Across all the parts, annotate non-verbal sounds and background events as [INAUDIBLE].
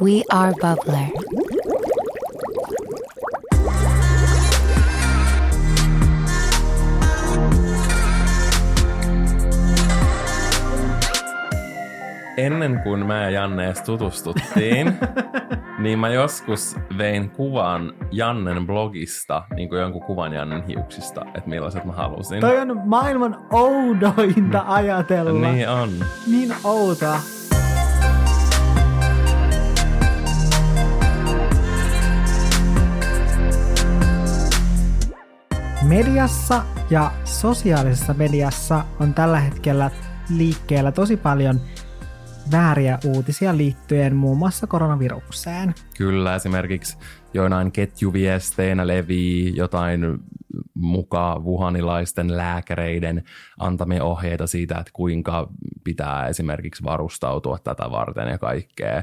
We are Bubbler. Ennen kuin mä ja Janne edes tutustuttiin, [LAUGHS] niin mä joskus vein kuvan Jannen blogista, niin kuin jonkun kuvan Jannen hiuksista, että millaiset mä halusin. Toi on maailman oudointa ajatella. Niin on. Niin outoa. Mediassa ja sosiaalisessa mediassa on tällä hetkellä liikkeellä tosi paljon vääriä uutisia liittyen muun muassa koronavirukseen. Kyllä, esimerkiksi joinain ketjuviesteinä levii jotain mukaan wuhanilaisten lääkäreiden antamia ohjeita siitä, että kuinka pitää esimerkiksi varustautua tätä varten ja kaikkea.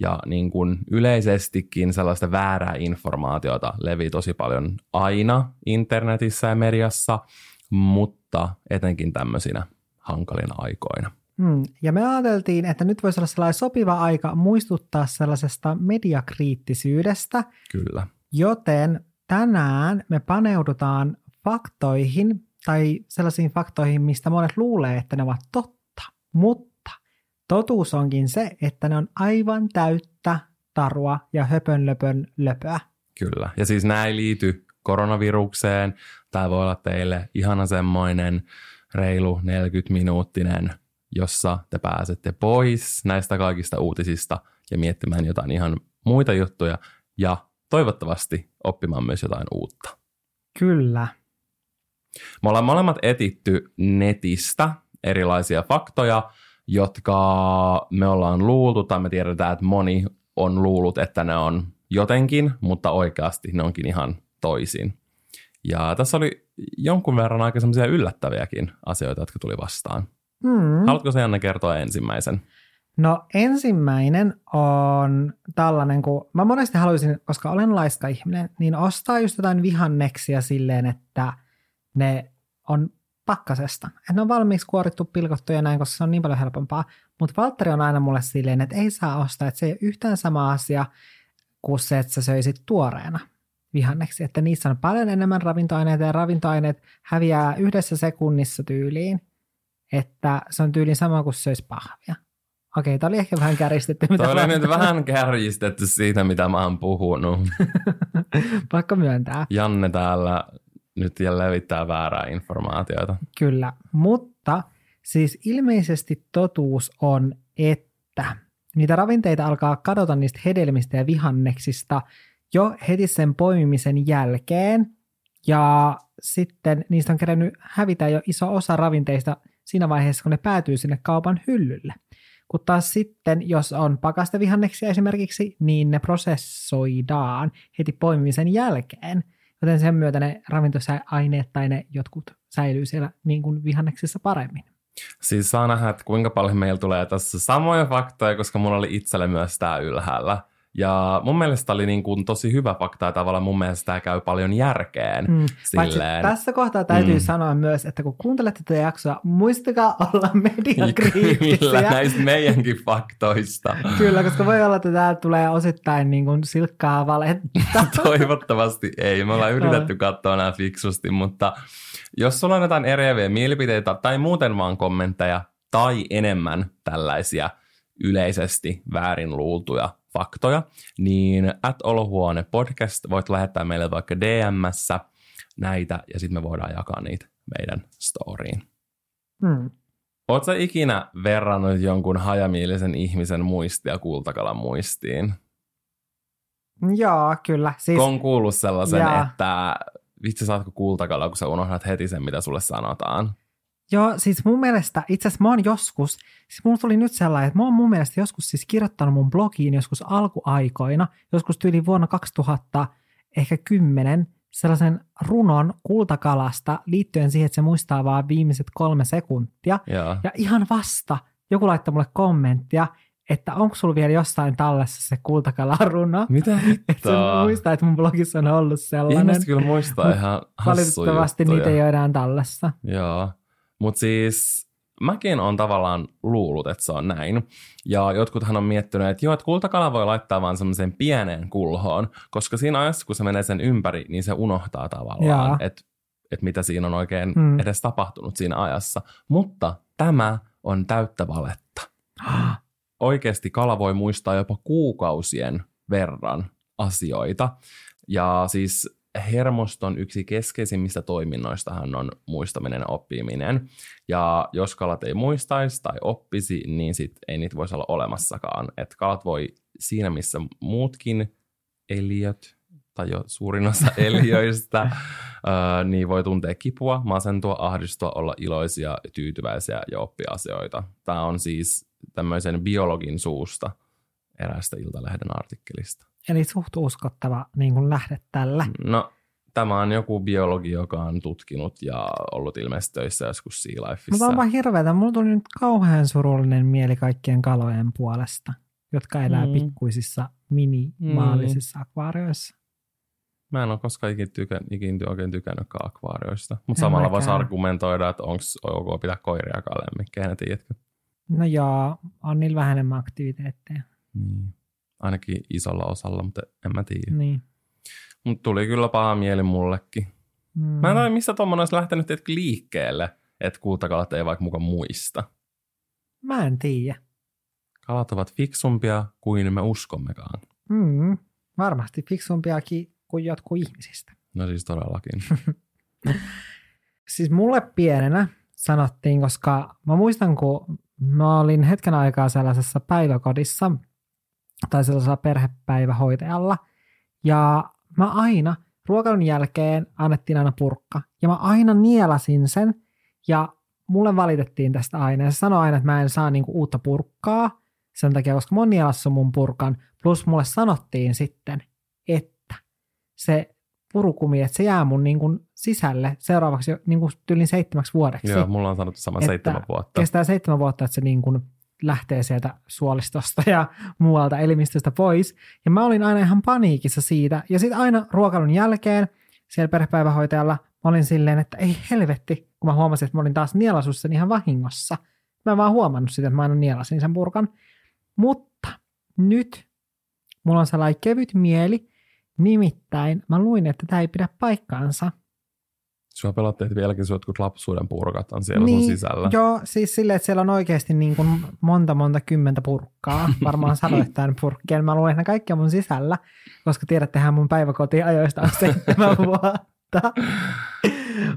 Ja niin kuin yleisestikin sellaista väärää informaatiota levii tosi paljon aina internetissä ja mediassa, mutta etenkin tämmöisinä hankalina aikoina. Hmm. Ja me ajateltiin, että nyt voisi olla sellainen sopiva aika muistuttaa sellaisesta mediakriittisyydestä. Kyllä. Joten tänään me paneudutaan faktoihin tai sellaisiin faktoihin, mistä monet luulee, että ne ovat totta. Mutta totuus onkin se, että ne on aivan täyttä tarua ja höpönlöpön löpöä. Kyllä. Ja siis ei liity koronavirukseen. Tämä voi olla teille ihana semmoinen reilu 40-minuuttinen jossa te pääsette pois näistä kaikista uutisista ja miettimään jotain ihan muita juttuja ja toivottavasti oppimaan myös jotain uutta. Kyllä. Me ollaan molemmat etitty netistä erilaisia faktoja, jotka me ollaan luultu tai me tiedetään, että moni on luullut, että ne on jotenkin, mutta oikeasti ne onkin ihan toisin. Ja tässä oli jonkun verran aika semmoisia yllättäviäkin asioita, jotka tuli vastaan. Hmm. Haluatko se Janne kertoa ensimmäisen? No ensimmäinen on tällainen, kun mä monesti haluaisin, koska olen laiska ihminen, niin ostaa just jotain vihanneksia silleen, että ne on pakkasesta. Että ne on valmiiksi kuorittu, pilkottu ja näin, koska se on niin paljon helpompaa. Mutta Valtteri on aina mulle silleen, että ei saa ostaa, että se ei ole yhtään sama asia kuin se, että sä söisit tuoreena vihanneksi. Että niissä on paljon enemmän ravintoaineita ja ravintoaineet häviää yhdessä sekunnissa tyyliin että se on tyyliin sama kuin söisi pahvia. Okei, tämä oli ehkä vähän kärjistetty. Mitä oli nyt vähän kärjistetty siitä, mitä mä oon puhunut. [LAUGHS] Pakko myöntää. Janne täällä nyt ja levittää väärää informaatiota. Kyllä, mutta siis ilmeisesti totuus on, että niitä ravinteita alkaa kadota niistä hedelmistä ja vihanneksista jo heti sen poimimisen jälkeen. Ja sitten niistä on kerännyt hävitä jo iso osa ravinteista – siinä vaiheessa, kun ne päätyy sinne kaupan hyllylle. Kun taas sitten, jos on pakastevihanneksia esimerkiksi, niin ne prosessoidaan heti poimimisen jälkeen, joten sen myötä ne ravintoaineet tai ne jotkut säilyy siellä niin kuin vihanneksissa paremmin. Siis saa nähdä, että kuinka paljon meillä tulee tässä samoja faktoja, koska mulla oli itselle myös tämä ylhäällä. Ja mun mielestä oli niin kuin tosi hyvä fakta ja tavallaan mun mielestä tämä käy paljon järkeen. Mm. Silleen. tässä kohtaa täytyy mm. sanoa myös, että kun kuuntelette tätä jaksoa, muistakaa olla [LAUGHS] mediakriittisiä. Kyllä, näistä meidänkin faktoista. Kyllä, koska voi olla, että tämä tulee osittain niin kuin silkkaa valetta. [LAUGHS] Toivottavasti ei. Me ollaan yritetty no. katsoa nämä fiksusti, mutta jos sulla on jotain eriäviä mielipiteitä tai muuten vaan kommentteja tai enemmän tällaisia yleisesti väärin luultuja faktoja, niin at Olohuone podcast voit lähettää meille vaikka DMssä näitä ja sitten me voidaan jakaa niitä meidän storyin. Hmm. Oletko ikinä verrannut jonkun hajamielisen ihmisen muistia kultakalan muistiin? Joo, kyllä. Siis... On kuullut sellaisen, Jaa. että vitsi saatko kultakala, kun sä unohdat heti sen, mitä sulle sanotaan. Joo, siis mun mielestä, itse asiassa mä oon joskus, siis mulla tuli nyt sellainen, että mä oon mun mielestä joskus siis kirjoittanut mun blogiin joskus alkuaikoina, joskus tyyli vuonna 2000, ehkä kymmenen, sellaisen runon kultakalasta liittyen siihen, että se muistaa vaan viimeiset kolme sekuntia. Joo. Ja ihan vasta joku laittoi mulle kommenttia, että onko sulla vielä jostain tallessa se kultakalaruno? Mitä [LAUGHS] Että muistaa, että mun blogissa on ollut sellainen. Ihmiset kyllä muistaa ihan Valitettavasti juttuja. niitä ei ole enää tallessa. Joo. Mutta siis mäkin on tavallaan luullut, että se on näin. Ja jotkuthan on miettinyt, että joo, että kultakala voi laittaa vaan semmoiseen pieneen kulhoon, koska siinä ajassa, kun se menee sen ympäri, niin se unohtaa tavallaan, että että mitä siinä on oikein mm. edes tapahtunut siinä ajassa. Mutta tämä on täyttä valetta. [GASPS] Oikeasti kala voi muistaa jopa kuukausien verran asioita. Ja siis hermoston yksi keskeisimmistä toiminnoistahan on muistaminen ja oppiminen. Ja jos kalat ei muistaisi tai oppisi, niin sit ei niitä voisi olla olemassakaan. Et kalat voi siinä, missä muutkin eliöt tai jo suurin osa [LAUGHS] eliöistä, niin voi tuntea kipua, masentua, ahdistua, olla iloisia, tyytyväisiä ja oppia asioita. Tämä on siis tämmöisen biologin suusta eräästä Iltalehden artikkelista. Eli suht uskottava niin kuin lähde tällä. No, tämä on joku biologi, joka on tutkinut ja ollut ilmeisesti töissä joskus Sea Lifeissa. Mutta on vaan hirveätä. Mulla tuli nyt kauhean surullinen mieli kaikkien kalojen puolesta, jotka elää mm. pikkuisissa minimaalisissa mm. akvaarioissa. Mä en ole koskaan ikin, tykä, ikin oikein tykännytkään akvaarioista. Mutta samalla voisi argumentoida, että onko ok pitää koiriakaan lemmikkeinä, tiedätkö? No joo, on niillä vähän enemmän aktiviteetteja. Niin. Ainakin isolla osalla, mutta en mä tiedä. Niin. Mutta tuli kyllä paha mieli mullekin. Mm. Mä en tiedä, mistä tuommoinen olisi lähtenyt liikkeelle, että kultakalat ei vaikka mukaan muista. Mä en tiedä. Kalat ovat fiksumpia kuin me uskommekaan. Mm, varmasti fiksumpiakin kuin jotkut ihmisistä. No siis todellakin. [LAUGHS] siis mulle pienenä sanottiin, koska mä muistan, kun mä olin hetken aikaa sellaisessa päiväkodissa tai sellaisella perhepäivähoitajalla, ja mä aina ruokailun jälkeen annettiin aina purkka, ja mä aina nielasin sen, ja mulle valitettiin tästä aina, ja se sanoi aina, että mä en saa niinku uutta purkkaa, sen takia, koska mä oon mun purkan, plus mulle sanottiin sitten, että se purukumi, että se jää mun niin kuin sisälle seuraavaksi niin kuin tyylin seitsemäksi vuodeksi. Joo, mulla on sanottu sama seitsemän vuotta. Kestää seitsemän vuotta, että se niin kuin lähtee sieltä suolistosta ja muualta elimistöstä pois. Ja mä olin aina ihan paniikissa siitä. Ja sitten aina ruokailun jälkeen siellä perhepäivähoitajalla mä olin silleen, että ei helvetti, kun mä huomasin, että mä olin taas nielasut sen ihan vahingossa. Mä en vaan huomannut sitä, että mä aina nielasin sen purkan. Mutta nyt mulla on sellainen kevyt mieli, Nimittäin mä luin, että tämä ei pidä paikkaansa. Sua pelotti, että vieläkin jotkut lapsuuden purkat on siellä niin, sun sisällä. Joo, siis silleen, että siellä on oikeasti niin kuin monta monta kymmentä purkkaa, varmaan [LAUGHS] sadoittain purkkia. Mä että ne kaikki on mun sisällä, koska tiedättehän mun päiväkotiajoista on seitsemän [LAUGHS] vuotta.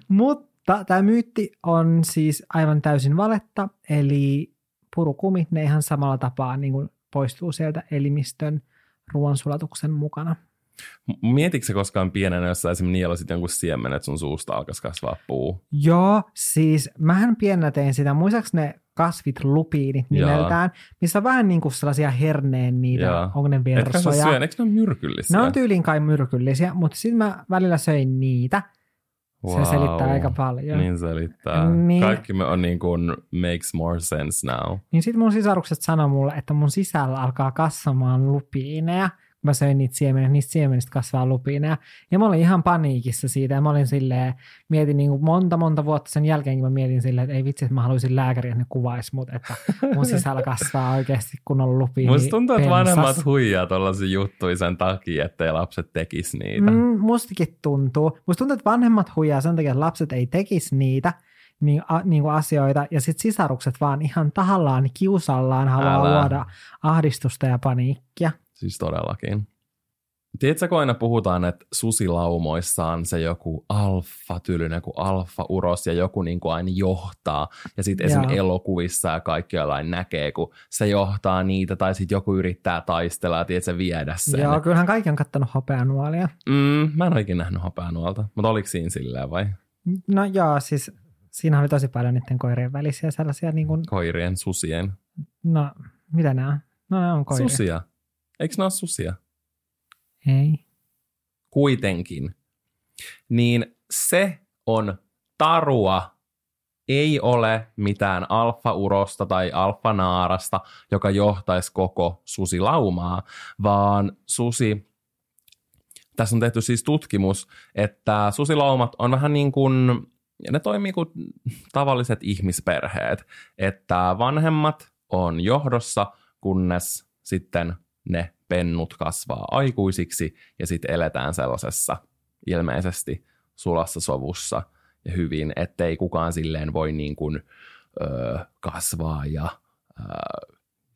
Mutta tämä myytti on siis aivan täysin valetta, eli purukumit, ne ihan samalla tapaa niin kuin poistuu sieltä elimistön ruoansulatuksen mukana. Mietitkö se koskaan pienenä, jos sä esimerkiksi nielasit jonkun siemen, että sun suusta alkaisi kasvaa puu? Joo, siis mähän pienenä tein sitä. Muistaaks ne kasvit lupiinit nimeltään, Jaa. missä on vähän niin kuin sellaisia herneen niitä, Jaa. onko ne versoja. Syön, eikö ne ole myrkyllisiä? Ne on tyyliin kai myrkyllisiä, mutta sitten mä välillä söin niitä. Wow. Se selittää aika paljon. Niin selittää. Niin. Kaikki me on niin kuin makes more sense now. Niin sitten mun sisarukset sanoi mulle, että mun sisällä alkaa kasvamaan lupiineja mä söin niitä siemeniä, niistä siemenistä kasvaa lupineja. Ja mä olin ihan paniikissa siitä ja mä olin silleen, mietin niin kuin monta monta vuotta sen jälkeen, mä mietin silleen, että ei vitsi, että mä haluaisin lääkäriä, että ne kuvaisi mut, että mun [LAUGHS] sisällä kasvaa oikeasti kun on lupi. Musta tuntuu, että vanhemmat huijaa tuollaisia juttuja sen takia, ettei lapset tekisi niitä. Mm, mustakin tuntuu. Musta tuntuu, että vanhemmat huijaa sen takia, että lapset ei tekisi niitä, niin, a, niin kuin asioita, ja sitten sisarukset vaan ihan tahallaan kiusallaan haluaa Älä. luoda ahdistusta ja paniikkia. Siis todellakin. Tiedätkö, kun aina puhutaan, että susilaumoissa on se joku alfa-tyylinen, joku alfa-uros ja joku niin kuin aina johtaa. Ja sitten esim. elokuvissa ja kaikki jollain näkee, kun se johtaa niitä tai sitten joku yrittää taistella ja tiedätkö, viedä sen. Joo, kyllähän kaikki on kattanut hopeanuolia. Mm, mä en oikein nähnyt hopeanuolta, mutta oliko siinä silleen vai? No joo, siis siinä oli tosi paljon niiden koirien välisiä sellaisia niin kuin... Koirien, susien. No, mitä nämä on? No ne on koiria. Susia. Eikö ne ole susia? Ei. Kuitenkin. Niin se on tarua, ei ole mitään alfa-urosta tai alfa-naarasta, joka johtaisi koko susilaumaa, vaan susi, tässä on tehty siis tutkimus, että susilaumat on vähän niin kuin ne toimii kuin tavalliset ihmisperheet, että vanhemmat on johdossa, kunnes sitten ne pennut kasvaa aikuisiksi ja sitten eletään sellaisessa ilmeisesti sulassa sovussa ja hyvin, ettei kukaan silleen voi niin kuin, ö, kasvaa ja ö,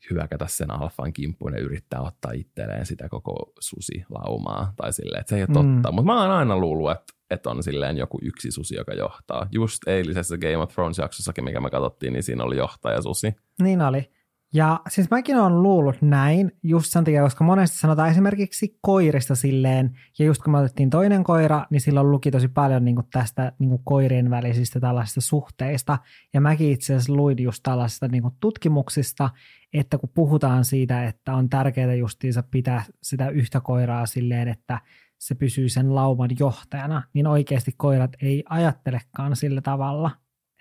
hyökätä sen alfan kimppuun ja yrittää ottaa itselleen sitä koko susilaumaa tai silleen, että se ei ole totta. Mm. Mutta mä oon aina luullut, että, että on silleen joku yksi susi, joka johtaa. Just eilisessä Game of Thrones jaksossakin, mikä me katsottiin, niin siinä oli johtaja susi. Niin oli. Ja siis mäkin olen luullut näin just sen takia, koska monesti sanotaan esimerkiksi koirista silleen, ja just kun me otettiin toinen koira, niin silloin luki tosi paljon niin kuin tästä niin kuin koirien välisistä tällaisista suhteista. Ja mäkin itse asiassa luin just tällaisista niin kuin tutkimuksista, että kun puhutaan siitä, että on tärkeää justiinsa pitää sitä yhtä koiraa silleen, että se pysyy sen lauman johtajana, niin oikeasti koirat ei ajattelekaan sillä tavalla,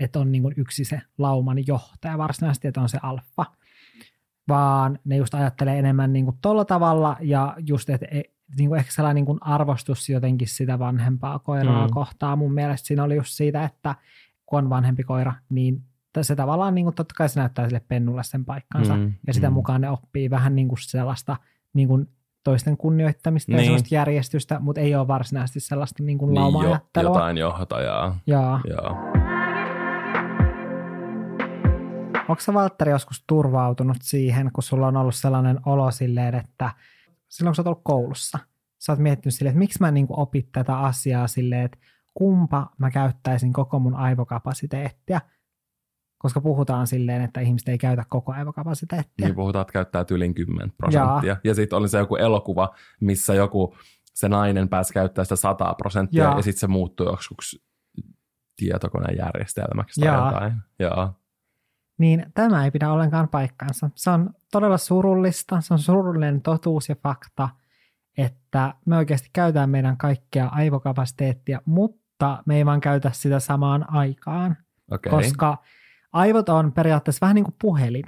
että on niin kuin yksi se lauman johtaja varsinaisesti, että on se alfa vaan ne just ajattelee enemmän niin kuin tolla tavalla ja just, että e, niin kuin ehkä sellainen niin kuin arvostus jotenkin sitä vanhempaa koiraa mm. kohtaa. Mun mielestä siinä oli just siitä, että kun on vanhempi koira, niin se tavallaan niin kuin, totta kai se näyttää sille pennulle sen paikkansa mm. ja sitä mm. mukaan ne oppii vähän niin kuin sellaista niin kuin toisten kunnioittamista niin. ja sellaista järjestystä, mutta ei ole varsinaisesti sellaista niin kuin niin, jo, jotain johtajaa. Jaa. Jaa. Onko sä Valtteri joskus turvautunut siihen, kun sulla on ollut sellainen olo silleen, että silloin kun sä oot ollut koulussa, sä oot miettinyt silleen, että miksi mä niin opit tätä asiaa silleen, että kumpa mä käyttäisin koko mun aivokapasiteettia, koska puhutaan silleen, että ihmiset ei käytä koko aivokapasiteettia. Niin puhutaan, että käyttää yli 10 prosenttia. Ja, ja sitten oli se joku elokuva, missä joku se nainen pääsi käyttämään sitä 100 prosenttia ja, ja sitten se muuttui joskus tietokonejärjestelmäksi tai Jaa. jotain. Jaa niin tämä ei pidä ollenkaan paikkaansa. Se on todella surullista, se on surullinen totuus ja fakta, että me oikeasti käytetään meidän kaikkea aivokapasiteettia, mutta me ei vaan käytä sitä samaan aikaan, okay. koska aivot on periaatteessa vähän niin kuin puhelin.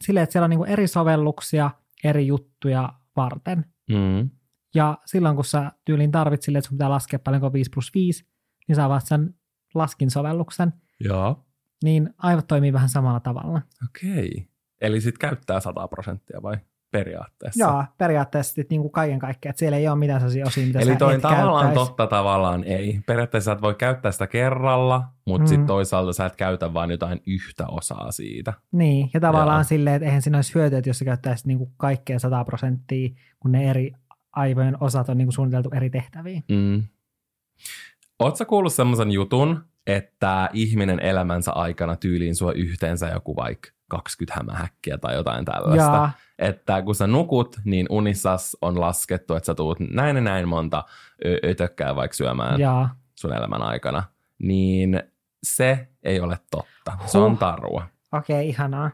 Silleen, että siellä on niin kuin eri sovelluksia eri juttuja varten. Mm. Ja silloin, kun sä tyylin tarvit silleen, että sun pitää laskea paljonko 5 plus 5, niin sä avaat sen laskin sovelluksen. Joo niin aivot toimii vähän samalla tavalla. Okei. Eli sitten käyttää 100 prosenttia vai periaatteessa? Joo, periaatteessa niin kuin kaiken kaikkiaan. Että siellä ei ole mitään sellaisia osia, mitä Eli sä toi tavallaan käyttäisi. totta, tavallaan ei. Periaatteessa et voi käyttää sitä kerralla, mutta mm. sitten toisaalta sä et käytä vain jotain yhtä osaa siitä. Niin, ja tavallaan Joo. silleen, että eihän siinä olisi hyötyä, että jos sä käyttäisit niin kuin kaikkea 100 prosenttia, kun ne eri aivojen osat on niin kuin suunniteltu eri tehtäviin. Mm. Oletko kuullut semmoisen jutun, että ihminen elämänsä aikana tyyliin sua yhteensä joku vaikka 20 hämähäkkiä tai jotain tällaista. Jaa. Että kun sä nukut, niin unissas on laskettu, että sä tuut näin ja näin monta ötökkää vaikka syömään Jaa. sun elämän aikana. Niin se ei ole totta. Se on tarua. Okei, okay, ihanaa.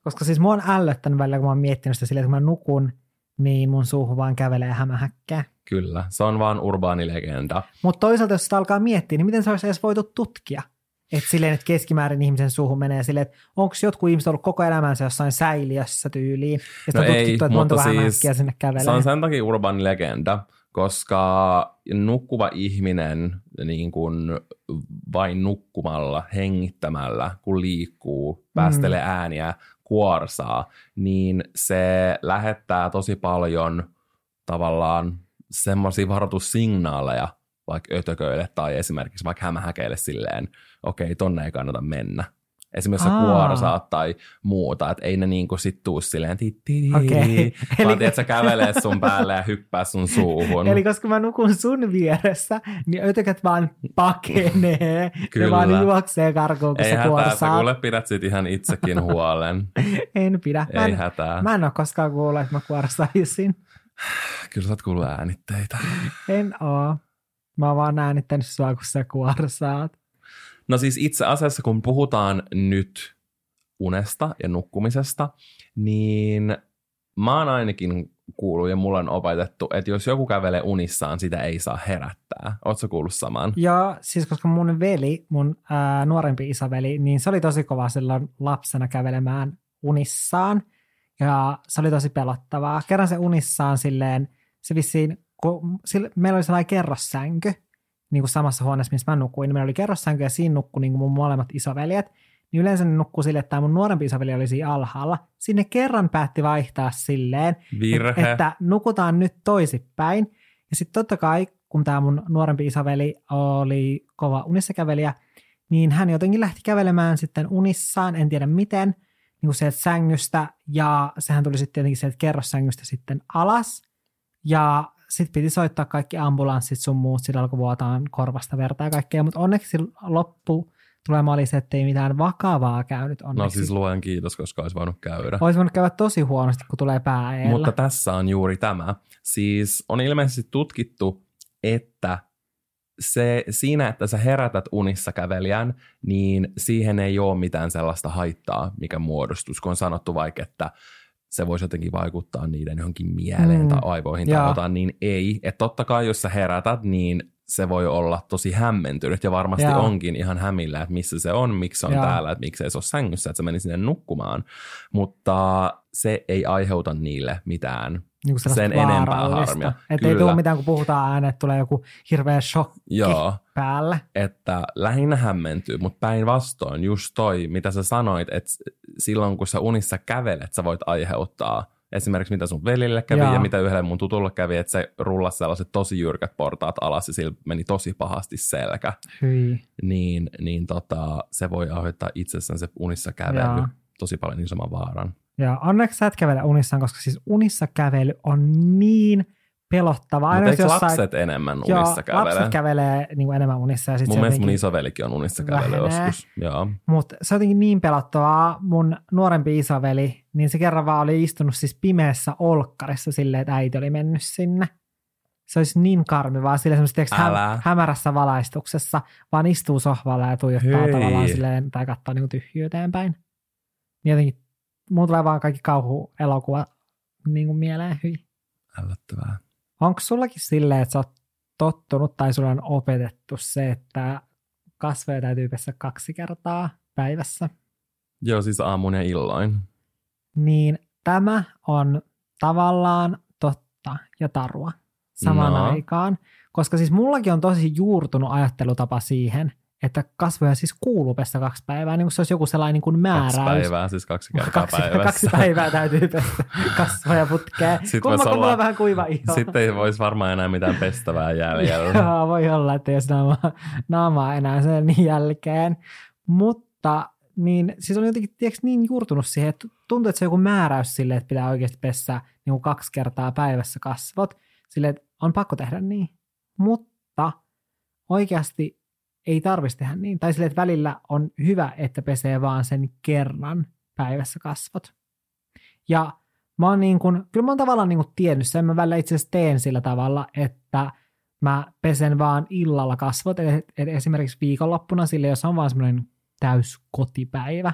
Koska siis mua on ällöttänyt välillä, kun mä oon miettinyt sitä silleen, että kun mä nukun, niin mun suuhun vaan kävelee hämähäkkää. Kyllä, se on vaan urbaani legenda. Mutta toisaalta, jos sitä alkaa miettiä, niin miten se olisi edes voitu tutkia? Että silleen, että keskimäärin ihmisen suuhun menee silleen, että onko jotkut ihmiset ollut koko elämänsä jossain säiliössä tyyliin, ja sitä no tutkittu, ei, että monta siis, sinne kävelee. Se on sen takia urbaani legenda, koska nukkuva ihminen niin kuin vain nukkumalla, hengittämällä, kun liikkuu, päästelee mm. ääniä, kuorsaa, niin se lähettää tosi paljon tavallaan semmoisia varoitussignaaleja vaikka ötököille tai esimerkiksi vaikka hämähäkeille silleen, okei, okay, tonne ei kannata mennä. Esimerkiksi Aa. kuorsaat tai muuta, että ei ne niinku sit tuu silleen titti, okay. vaan Eli... sä kävelee sun päälle ja hyppää sun suuhun. Eli koska mä nukun sun vieressä, niin ötökät vaan pakenee Kyllä. ja vaan juoksee karkuun, kun ei sä hätää, sä kuule pidät sit ihan itsekin huolen. [LAUGHS] en pidä. Ei mä en, hätää. Mä en ole koskaan kuullut, että mä kuorsaisin. Kyllä sä oot kuullut äänitteitä. En oo. Mä oon vaan äänittänyt sua, kun sä kuorsaat. No siis itse asiassa, kun puhutaan nyt unesta ja nukkumisesta, niin mä oon ainakin kuullut ja mulla on opetettu, että jos joku kävelee unissaan, sitä ei saa herättää. Ootko kuullut saman? Joo, siis koska mun veli, mun ää, nuorempi isoveli, niin se oli tosi kova silloin lapsena kävelemään unissaan. Ja se oli tosi pelottavaa. Kerran se unissaan silleen, se vissiin, kun sille, meillä oli sellainen kerrossänky, niin kuin samassa huoneessa, missä mä nukuin, niin meillä oli kerrossänky ja siinä nukkui niin kuin mun molemmat isoveljet, niin yleensä ne nukkuu silleen, että tämä mun nuorempi isoveli oli siinä alhaalla. Sinne kerran päätti vaihtaa silleen, Virhe. että nukutaan nyt toisipäin. Ja sitten totta kai, kun tämä mun nuorempi isoveli oli kova unissakävelijä, niin hän jotenkin lähti kävelemään sitten unissaan, en tiedä miten, niin kuin sieltä sängystä, ja sehän tuli sitten tietenkin sieltä kerrossängystä sitten alas, ja sitten piti soittaa kaikki ambulanssit sun muut, sillä alkoi vuotaan korvasta verta ja kaikkea, mutta onneksi loppu tulema oli se, että ei mitään vakavaa käynyt onneksi. No siis luen kiitos, koska olisi voinut käydä. Olisi voinut käydä tosi huonosti, kun tulee pää Mutta tässä on juuri tämä. Siis on ilmeisesti tutkittu, että se, siinä, että sä herätät unissa kävelijän, niin siihen ei ole mitään sellaista haittaa, mikä muodostus, kun on sanottu vaikka, että se voisi jotenkin vaikuttaa niiden johonkin mieleen mm. tai aivoihin tai jotain, niin ei. Että totta kai, jos sä herätät, niin se voi olla tosi hämmentynyt ja varmasti Jaa. onkin ihan hämillä, että missä se on, miksi se on Jaa. täällä, että miksi se ole sängyssä, että se meni sinne nukkumaan. Mutta se ei aiheuta niille mitään niin sen enempää harmia. Että ei tule mitään, kun puhutaan ääneen, että tulee joku hirveä shokki Joo, päälle. Että lähinnä hämmentyy, mutta päinvastoin just toi, mitä sä sanoit, että silloin kun sä unissa kävelet, sä voit aiheuttaa esimerkiksi mitä sun velille kävi Jaa. ja mitä yhdelle mun tutulle kävi, että se rullasi sellaiset tosi jyrkät portaat alas ja sillä meni tosi pahasti selkä. Hyi. Niin, niin tota, se voi aiheuttaa itsessään se unissa kävely Jaa. tosi paljon isomman vaaran. Ja onneksi sä et kävele unissaan, koska siis unissa kävely on niin pelottavaa. Mutta eikö jossain... lapset enemmän unissa Joo, kävele? lapset kävelee niin kuin enemmän unissa. Ja sit mun mielestä mun isovelikin on unissa kävele joskus. Mutta se on jotenkin niin pelottavaa. Mun nuorempi isoveli, niin se kerran vaan oli istunut siis pimeässä olkkarissa silleen, että äiti oli mennyt sinne. Se olisi niin karmivaa, sillä semmoista hä- hämärässä valaistuksessa, vaan istuu sohvalla ja tuijottaa Hyi. tavallaan silleen, tai katsoo niin tyhjyyteen päin. Niin jotenkin mulla tulee vaan kaikki kauhuelokuva niin kuin mieleen hyi. Ällöttävää. Onko sullakin silleen, että sä oot tottunut tai sulla on opetettu se, että kasveja täytyy pestä kaksi kertaa päivässä? Joo, siis aamun ja illoin. Niin tämä on tavallaan totta ja tarua samaan no. aikaan. Koska siis mullakin on tosi juurtunut ajattelutapa siihen, että kasvoja siis kuuluu pestä kaksi päivää, niin kuin se olisi joku sellainen niin kuin määräys. Kaksi päivää, siis kaksi kertaa kaksi, päivässä. Kaksi [LAUGHS] päivää täytyy pestä kasvoja putkeen. Kumma, kun mulla on vähän kuiva iho. Sitten ei voisi varmaan enää mitään pestävää jäljellä. [LAUGHS] Joo, voi olla, että jos naamaa, naamaa enää sen jälkeen. Mutta niin, siis on jotenkin tiedätkö, niin juurtunut siihen, että tuntuu, että se on joku määräys sille, että pitää oikeasti pestä niin kuin kaksi kertaa päivässä kasvot. Sille, että on pakko tehdä niin. Mutta oikeasti ei tarvitsisi tehdä niin. Tai sille, että välillä on hyvä, että pesee vaan sen kerran päivässä kasvot. Ja mä oon niin kun, kyllä mä oon tavallaan niin kun tiennyt sen, mä välillä itse asiassa teen sillä tavalla, että mä pesen vaan illalla kasvot, et, et esimerkiksi viikonloppuna sille, jos on vaan semmoinen täys kotipäivä,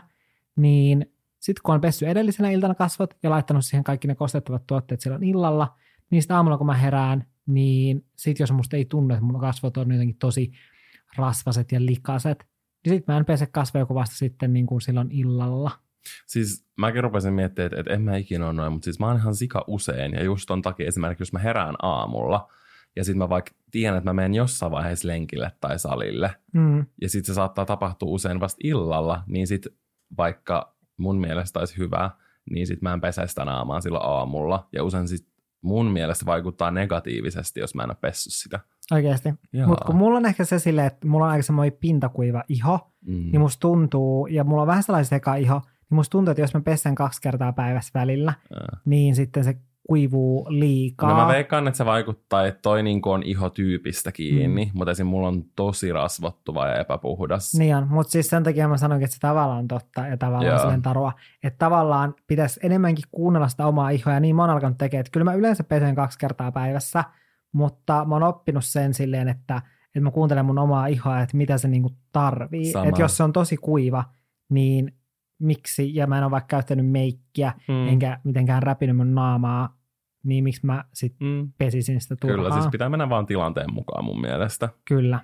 niin sitten kun on pessy edellisenä iltana kasvot ja laittanut siihen kaikki ne kostettavat tuotteet silloin illalla, niin sitten aamulla kun mä herään, niin sitten jos musta ei tunne, että mun kasvot on jotenkin tosi rasvaset ja likaset, niin sitten mä en pese kasvoja kuin vasta sitten niin kuin silloin illalla. Siis mäkin rupesin miettimään, että, että en mä ikinä ole noin, mutta siis mä oon ihan sika usein ja just ton takia esimerkiksi, jos mä herään aamulla ja sitten mä vaikka tiedän, että mä menen jossain vaiheessa lenkille tai salille mm. ja sitten se saattaa tapahtua usein vasta illalla, niin sitten vaikka mun mielestä olisi hyvä, niin sitten mä en pesä sitä naamaa silloin aamulla ja usein sit mun mielestä vaikuttaa negatiivisesti, jos mä en ole pessyt sitä. Oikeasti. Mutta kun mulla on ehkä se silleen, että mulla on aika semmoinen pintakuiva iho, mm. niin musta tuntuu, ja mulla on vähän sellainen seka iho, niin musta tuntuu, että jos mä pesen kaksi kertaa päivässä välillä, ja. niin sitten se kuivuu liikaa. No mä veikkaan, että se vaikuttaa, että toi niin on ihotyypistä kiinni, mm. mutta esim. mulla on tosi rasvottuva ja epäpuhdas. Niin on, mutta siis sen takia mä sanoinkin, että se tavallaan on totta ja tavallaan sellainen tarua. Että tavallaan pitäisi enemmänkin kuunnella sitä omaa ihoa ja niin mä oon alkanut tekemään. Että kyllä mä yleensä pesen kaksi kertaa päivässä, mutta mä oon oppinut sen silleen, että, että mä kuuntelen mun omaa ihoa, että mitä se niinku tarvii. Että jos se on tosi kuiva, niin miksi, ja mä en ole vaikka käyttänyt meikkiä, mm. enkä mitenkään räpinyt mun naamaa, niin miksi mä sitten mm. pesisin sitä turhaa. Kyllä, siis pitää mennä vaan tilanteen mukaan mun mielestä. Kyllä.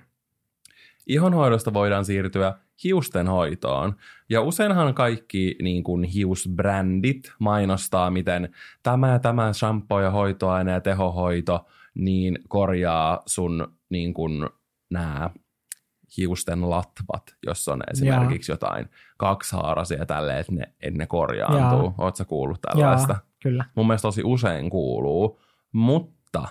Ihonhoidosta voidaan siirtyä hiusten hoitoon. Ja useinhan kaikki niin kuin hiusbrändit mainostaa, miten tämä ja tämä shampoo ja hoitoaine ja tehohoito niin korjaa sun niin kuin nämä hiusten latvat, jos on esimerkiksi jotain kaksihaaraisia tälleen, että ne, että ne korjaantuu. Oletko kuullut tällaista? Jaa, kyllä. Mun mielestä tosi usein kuuluu, mutta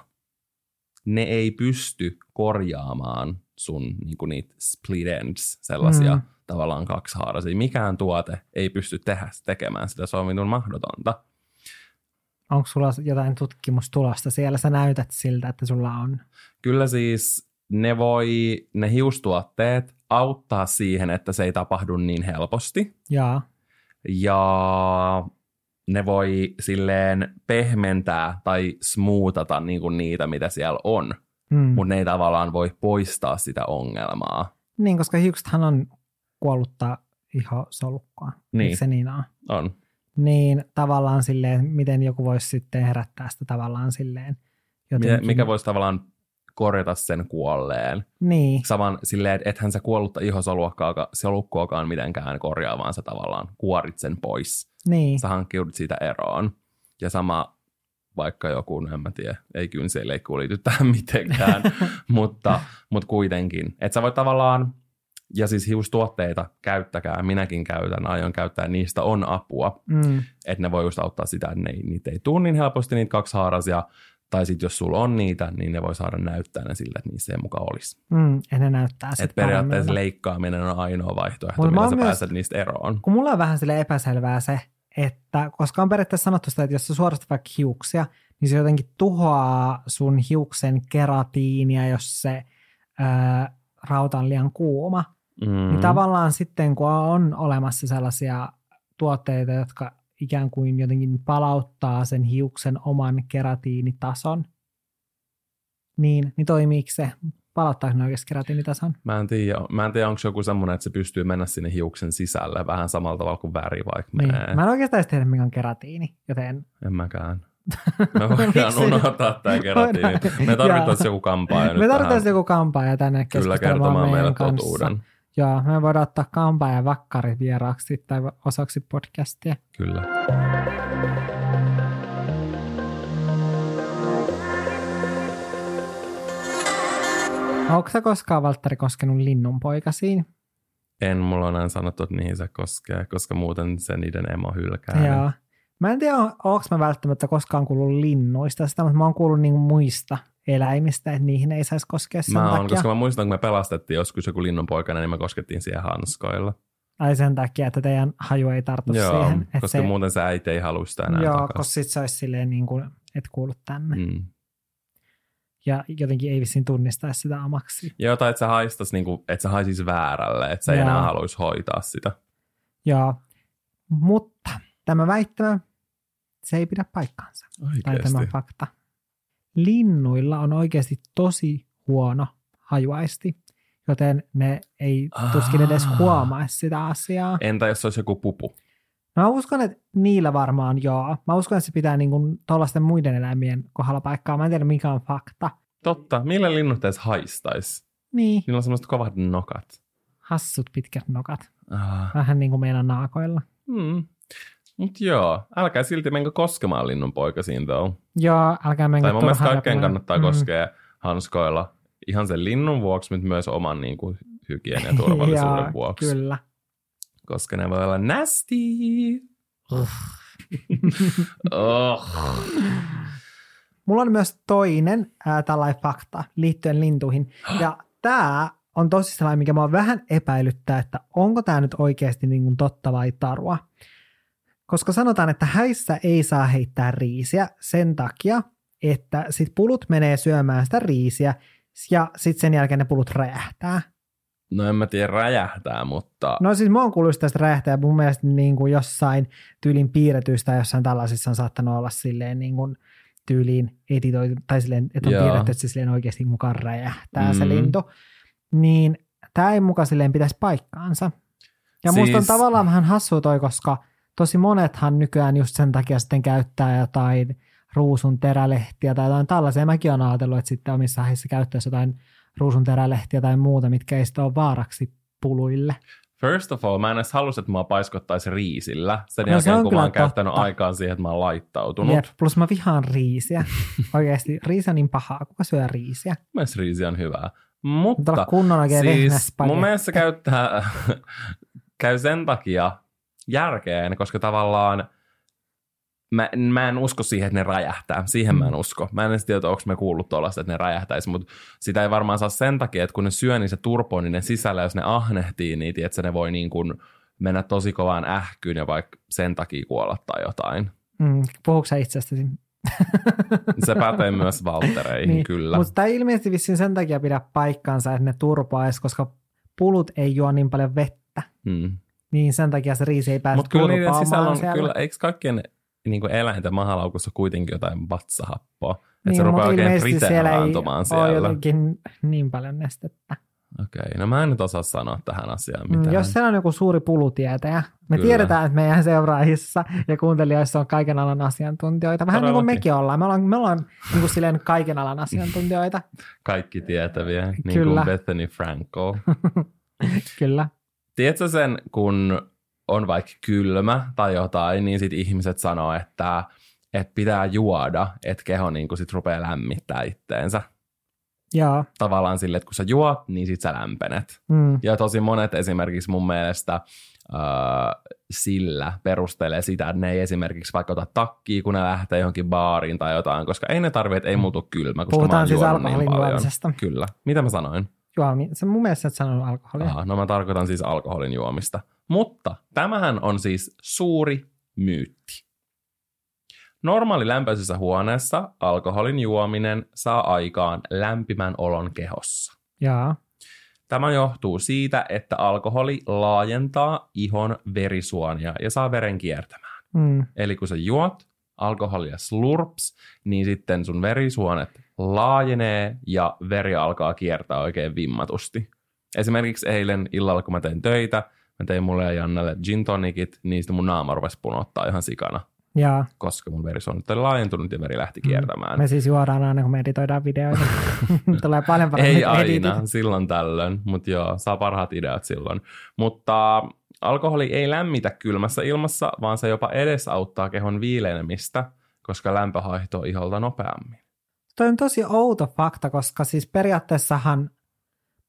ne ei pysty korjaamaan sun niin kuin niitä split ends, sellaisia mm. tavallaan kaksihaaraisia. Mikään tuote ei pysty tehdä, tekemään sitä, se on minun mahdotonta. Onko sulla jotain tutkimustulosta siellä? Sä näytät siltä, että sulla on. Kyllä siis ne voi, ne hiustuotteet auttaa siihen, että se ei tapahdu niin helposti. Jaa. Ja ne voi silleen pehmentää tai smootata niin kuin niitä, mitä siellä on. Mm. Mutta ne ei tavallaan voi poistaa sitä ongelmaa. Niin, koska hiuksethan on kuolluttaa ihosolukkoa. Niin. Eikö se niin ole? On. Niin tavallaan silleen, miten joku voisi sitten herättää sitä tavallaan silleen. Jotenkin. Mikä voisi tavallaan korjata sen kuolleen. Niin. Saman silleen, että ethän sä kuollutta ihosolukkoakaan mitenkään korjaa, vaan sä tavallaan kuorit sen pois. Niin. Sä hankkiudut siitä eroon. Ja sama vaikka joku, no en mä tiedä, ei kynsileikku liity tähän [LAUGHS] mitenkään, [LAUGHS] mutta, mutta kuitenkin. Että sä voit tavallaan, ja siis hiustuotteita käyttäkää, minäkin käytän, aion käyttää, niistä on apua. Mm. Että ne voi just auttaa sitä, että ne, niitä ei tule niin helposti niitä kaksihaarasia, tai sitten jos sulla on niitä, niin ne voi saada näyttää ne sillä, että niissä ei mukaan olisi. Mm, ja ne näyttää Et periaatteessa leikkaaminen on ainoa vaihtoehto, Mut millä sä myös, pääset niistä eroon. Kun mulla on vähän sille epäselvää se, että koska on periaatteessa sanottu sitä, että jos sä suorastat vaikka hiuksia, niin se jotenkin tuhoaa sun hiuksen keratiinia, jos se ää, rauta on liian kuuma. Mm. Niin tavallaan sitten, kun on olemassa sellaisia tuotteita, jotka ikään kuin jotenkin palauttaa sen hiuksen oman keratiinitason, niin, niin toimiiko se? Palauttaako ne oikeasti keratiinitason? Mä en tiedä, mä en tiedä onko joku semmoinen, että se pystyy mennä sinne hiuksen sisälle vähän samalla tavalla kuin väri vaikka Niin. menee. Mä en oikeastaan edes tiedä, mikä on keratiini, joten En mäkään. [LAUGHS] Me voidaan unohtaa tämä keratiini. Me tarvittaisiin joku kampaaja me tarvitaan joku kampaaja tänne kyllä kertomaan meidän kanssa. totuuden. Joo, me voidaan ottaa kampaaja ja vakkari vieraaksi tai osaksi podcastia. Kyllä. Onko sä koskaan, Valtteri, koskenut linnunpoikasiin? En mulla on aina sanottu, että niihin se koskee, koska muuten se niiden emo hylkää. Joo. Mä en tiedä, onko mä välttämättä koskaan kuullut linnuista sitä, mutta mä oon kuullut niinku muista eläimistä, että niihin ei saisi koskea sen Mä oon, takia. koska mä muistan, kun me pelastettiin joskus joku linnunpoikana, niin me koskettiin siihen hanskoilla. Ai sen takia, että teidän haju ei tartu Joo, siihen. Että koska se, muuten se äiti ei halua sitä enää Joo, takaisin. koska sit se olisi silleen niin kuin, et kuulu tänne. Mm. Ja jotenkin ei vissiin tunnistaisi sitä omaksi. Ja jotain, että se haistas, niin kuin, että se haisisi väärälle, että se ei Joo. enää haluaisi hoitaa sitä. Joo, mutta tämä väittämä, se ei pidä paikkaansa. Tai Oikeasti. tämä fakta. Linnuilla on oikeasti tosi huono hajuaisti, joten ne ei tuskin edes Aa. huomaisi sitä asiaa. Entä jos se olisi joku pupu? No mä uskon, että niillä varmaan joo. Mä uskon, että se pitää niin tuollaisten muiden eläimien kohdalla paikkaa. Mä en tiedä, mikä on fakta. Totta, millä linnut edes haistaisi? Niin, Niillä on semmoiset kovat nokat. hassut pitkät nokat. Ah. Vähän niin kuin meidän naakoilla. Hmm. Mut joo, älkää silti menkö koskemaan linnun poikasiin though. Joo, älkää menkö Tai mun mielestä kaikkeen kannattaa koskea hanskoilla ihan sen linnun vuoksi, mutta myös oman niin kuin, hygienian ja [LAUGHS] turvallisuuden Joo, vuoksi. Kyllä. Koska ne voi olla nasty. [LAUGHS] oh. Mulla on myös toinen ää, tällainen fakta liittyen lintuihin. [GASPS] Ja tämä on tosi sellainen, mikä mua vähän epäilyttää, että onko tämä nyt oikeasti niin kuin totta vai tarua. Koska sanotaan, että häissä ei saa heittää riisiä sen takia, että sit pulut menee syömään sitä riisiä ja sitten sen jälkeen ne pulut räjähtää. No en mä tiedä räjähtää, mutta No siis mä oon kuullut tästä räjähtää ja mun mielestä niin kuin jossain tyylin piirretyistä tai jossain tällaisissa on saattanut olla silleen niin kuin tyyliin editoitu, tai silleen, että on Joo. piirretty, että se silleen oikeasti mukaan räjähtää mm. se lintu. Niin tämä ei mukaan silleen pitäisi paikkaansa. Ja siis... musta on Siis- tavallaan vähän hassua toi, koska tosi monethan nykyään just sen takia sitten käyttää jotain ruusun terälehtiä tai jotain tällaisia. Mäkin olen ajatellut, että sitten omissa häissä käyttäisi jotain ruusun terälehtiä tai muuta, mitkä ei sitten ole vaaraksi puluille. first of all, mä en edes halus, että mua paiskottaisi riisillä. Sen No se jälkeen, on kun mä oon käyttänyt aikaan siihen, että mä oon laittautunut. Jep, plus mä vihaan riisiä. [LAUGHS] Oikeasti riisi on niin pahaa. Kuka syö riisiä? Mielestäni riisi on hyvää. Mutta kunnon siis mun mielestä se käyttää, [LAUGHS] käy sen takia järkeen, koska tavallaan mä, mä en usko siihen, että ne räjähtää. Siihen mä en Mm. usko. Mä en edes tiedä, onko me kuullut tuollaista, että ne räjähtäisi, mutta sitä ei varmaan saa sen takia, että kun ne syö, niin se turpo, niin ne sisällä, jos ne ahnehtii, niin että ne voi niin kuin mennä tosi kovaan ähkyyn ja vaikka sen takia kuolla tai jotain. Mm, puhuuko sä itsestäsi? [LAUGHS] Se pätee myös Valtereihin, niin, kyllä. Mutta tämä ei ilmeisesti vissiin sen takia pidä paikkaansa, että ne turpaisi, koska pulut ei juo niin paljon vettä. Hmm. Niin sen takia se riisi ei pääse Mutta kyllä niiden sisällä on, siellä. kyllä, eikö kaikkien niin kuin eläinten mahalaukussa kuitenkin jotain vatsahappoa? Että niin, se rupeaa oikein ilmeisesti siellä ei siellä. jotenkin niin paljon nestettä. Okei, no mä en nyt osaa sanoa tähän asiaan Mm, mitään. jos siellä on joku suuri pulutietäjä, me Kyllä. tiedetään, että meidän seuraajissa ja kuuntelijoissa on kaiken alan asiantuntijoita. Vähän niin kuin Todellakin. mekin ollaan. Me ollaan, me ollaan niin kuin silleen kaiken alan asiantuntijoita. [LAUGHS] Kaikki tietäviä, niin Kyllä. kuin Bethany Frankel. [LAUGHS] Kyllä. Tiedätkö sen, kun on vaikka kylmä tai jotain, niin sit ihmiset sanoo, että, että pitää juoda, että keho niin sit rupeaa lämmittää itteensä. Joo. Tavallaan sille, että kun sä juot, niin sit sä lämpenet. Mm. Ja tosi monet esimerkiksi mun mielestä äh, sillä perustelee sitä, että ne ei esimerkiksi vaikka ota takkia, kun ne lähtee johonkin baariin tai jotain, koska ei ne tarvitse, että ei muutu kylmä, koska Puhutaan mä oon siis niin paljon. Kyllä. Mitä mä sanoin? Juomi. Se mun mielestä et sanonut alkoholia. Aha, no mä tarkoitan siis alkoholin juomista. Mutta tämähän on siis suuri myytti. Normaali lämpöisessä huoneessa alkoholin juominen saa aikaan lämpimän olon kehossa. Joo. Tämä johtuu siitä, että alkoholi laajentaa ihon verisuonia ja saa veren kiertämään. Mm. Eli kun sä juot alkoholia slurps, niin sitten sun verisuonet laajenee ja veri alkaa kiertää oikein vimmatusti. Esimerkiksi eilen illalla, kun mä tein töitä, mä tein mulle ja Jannelle gin tonicit, niin sitten mun naama rupesi punottaa ihan sikana, Joo. koska mun verisuonet oli laajentunut ja veri lähti kiertämään. Me siis juodaan aina, kun me editoidaan videoita. [LAUGHS] [LAUGHS] Tulee paljon paremmin Ei aina, editit. silloin tällöin, mutta joo, saa parhaat ideat silloin. Mutta alkoholi ei lämmitä kylmässä ilmassa, vaan se jopa edesauttaa kehon viilenemistä, koska lämpö haihtoo iholta nopeammin. Toi on tosi outo fakta, koska siis periaatteessahan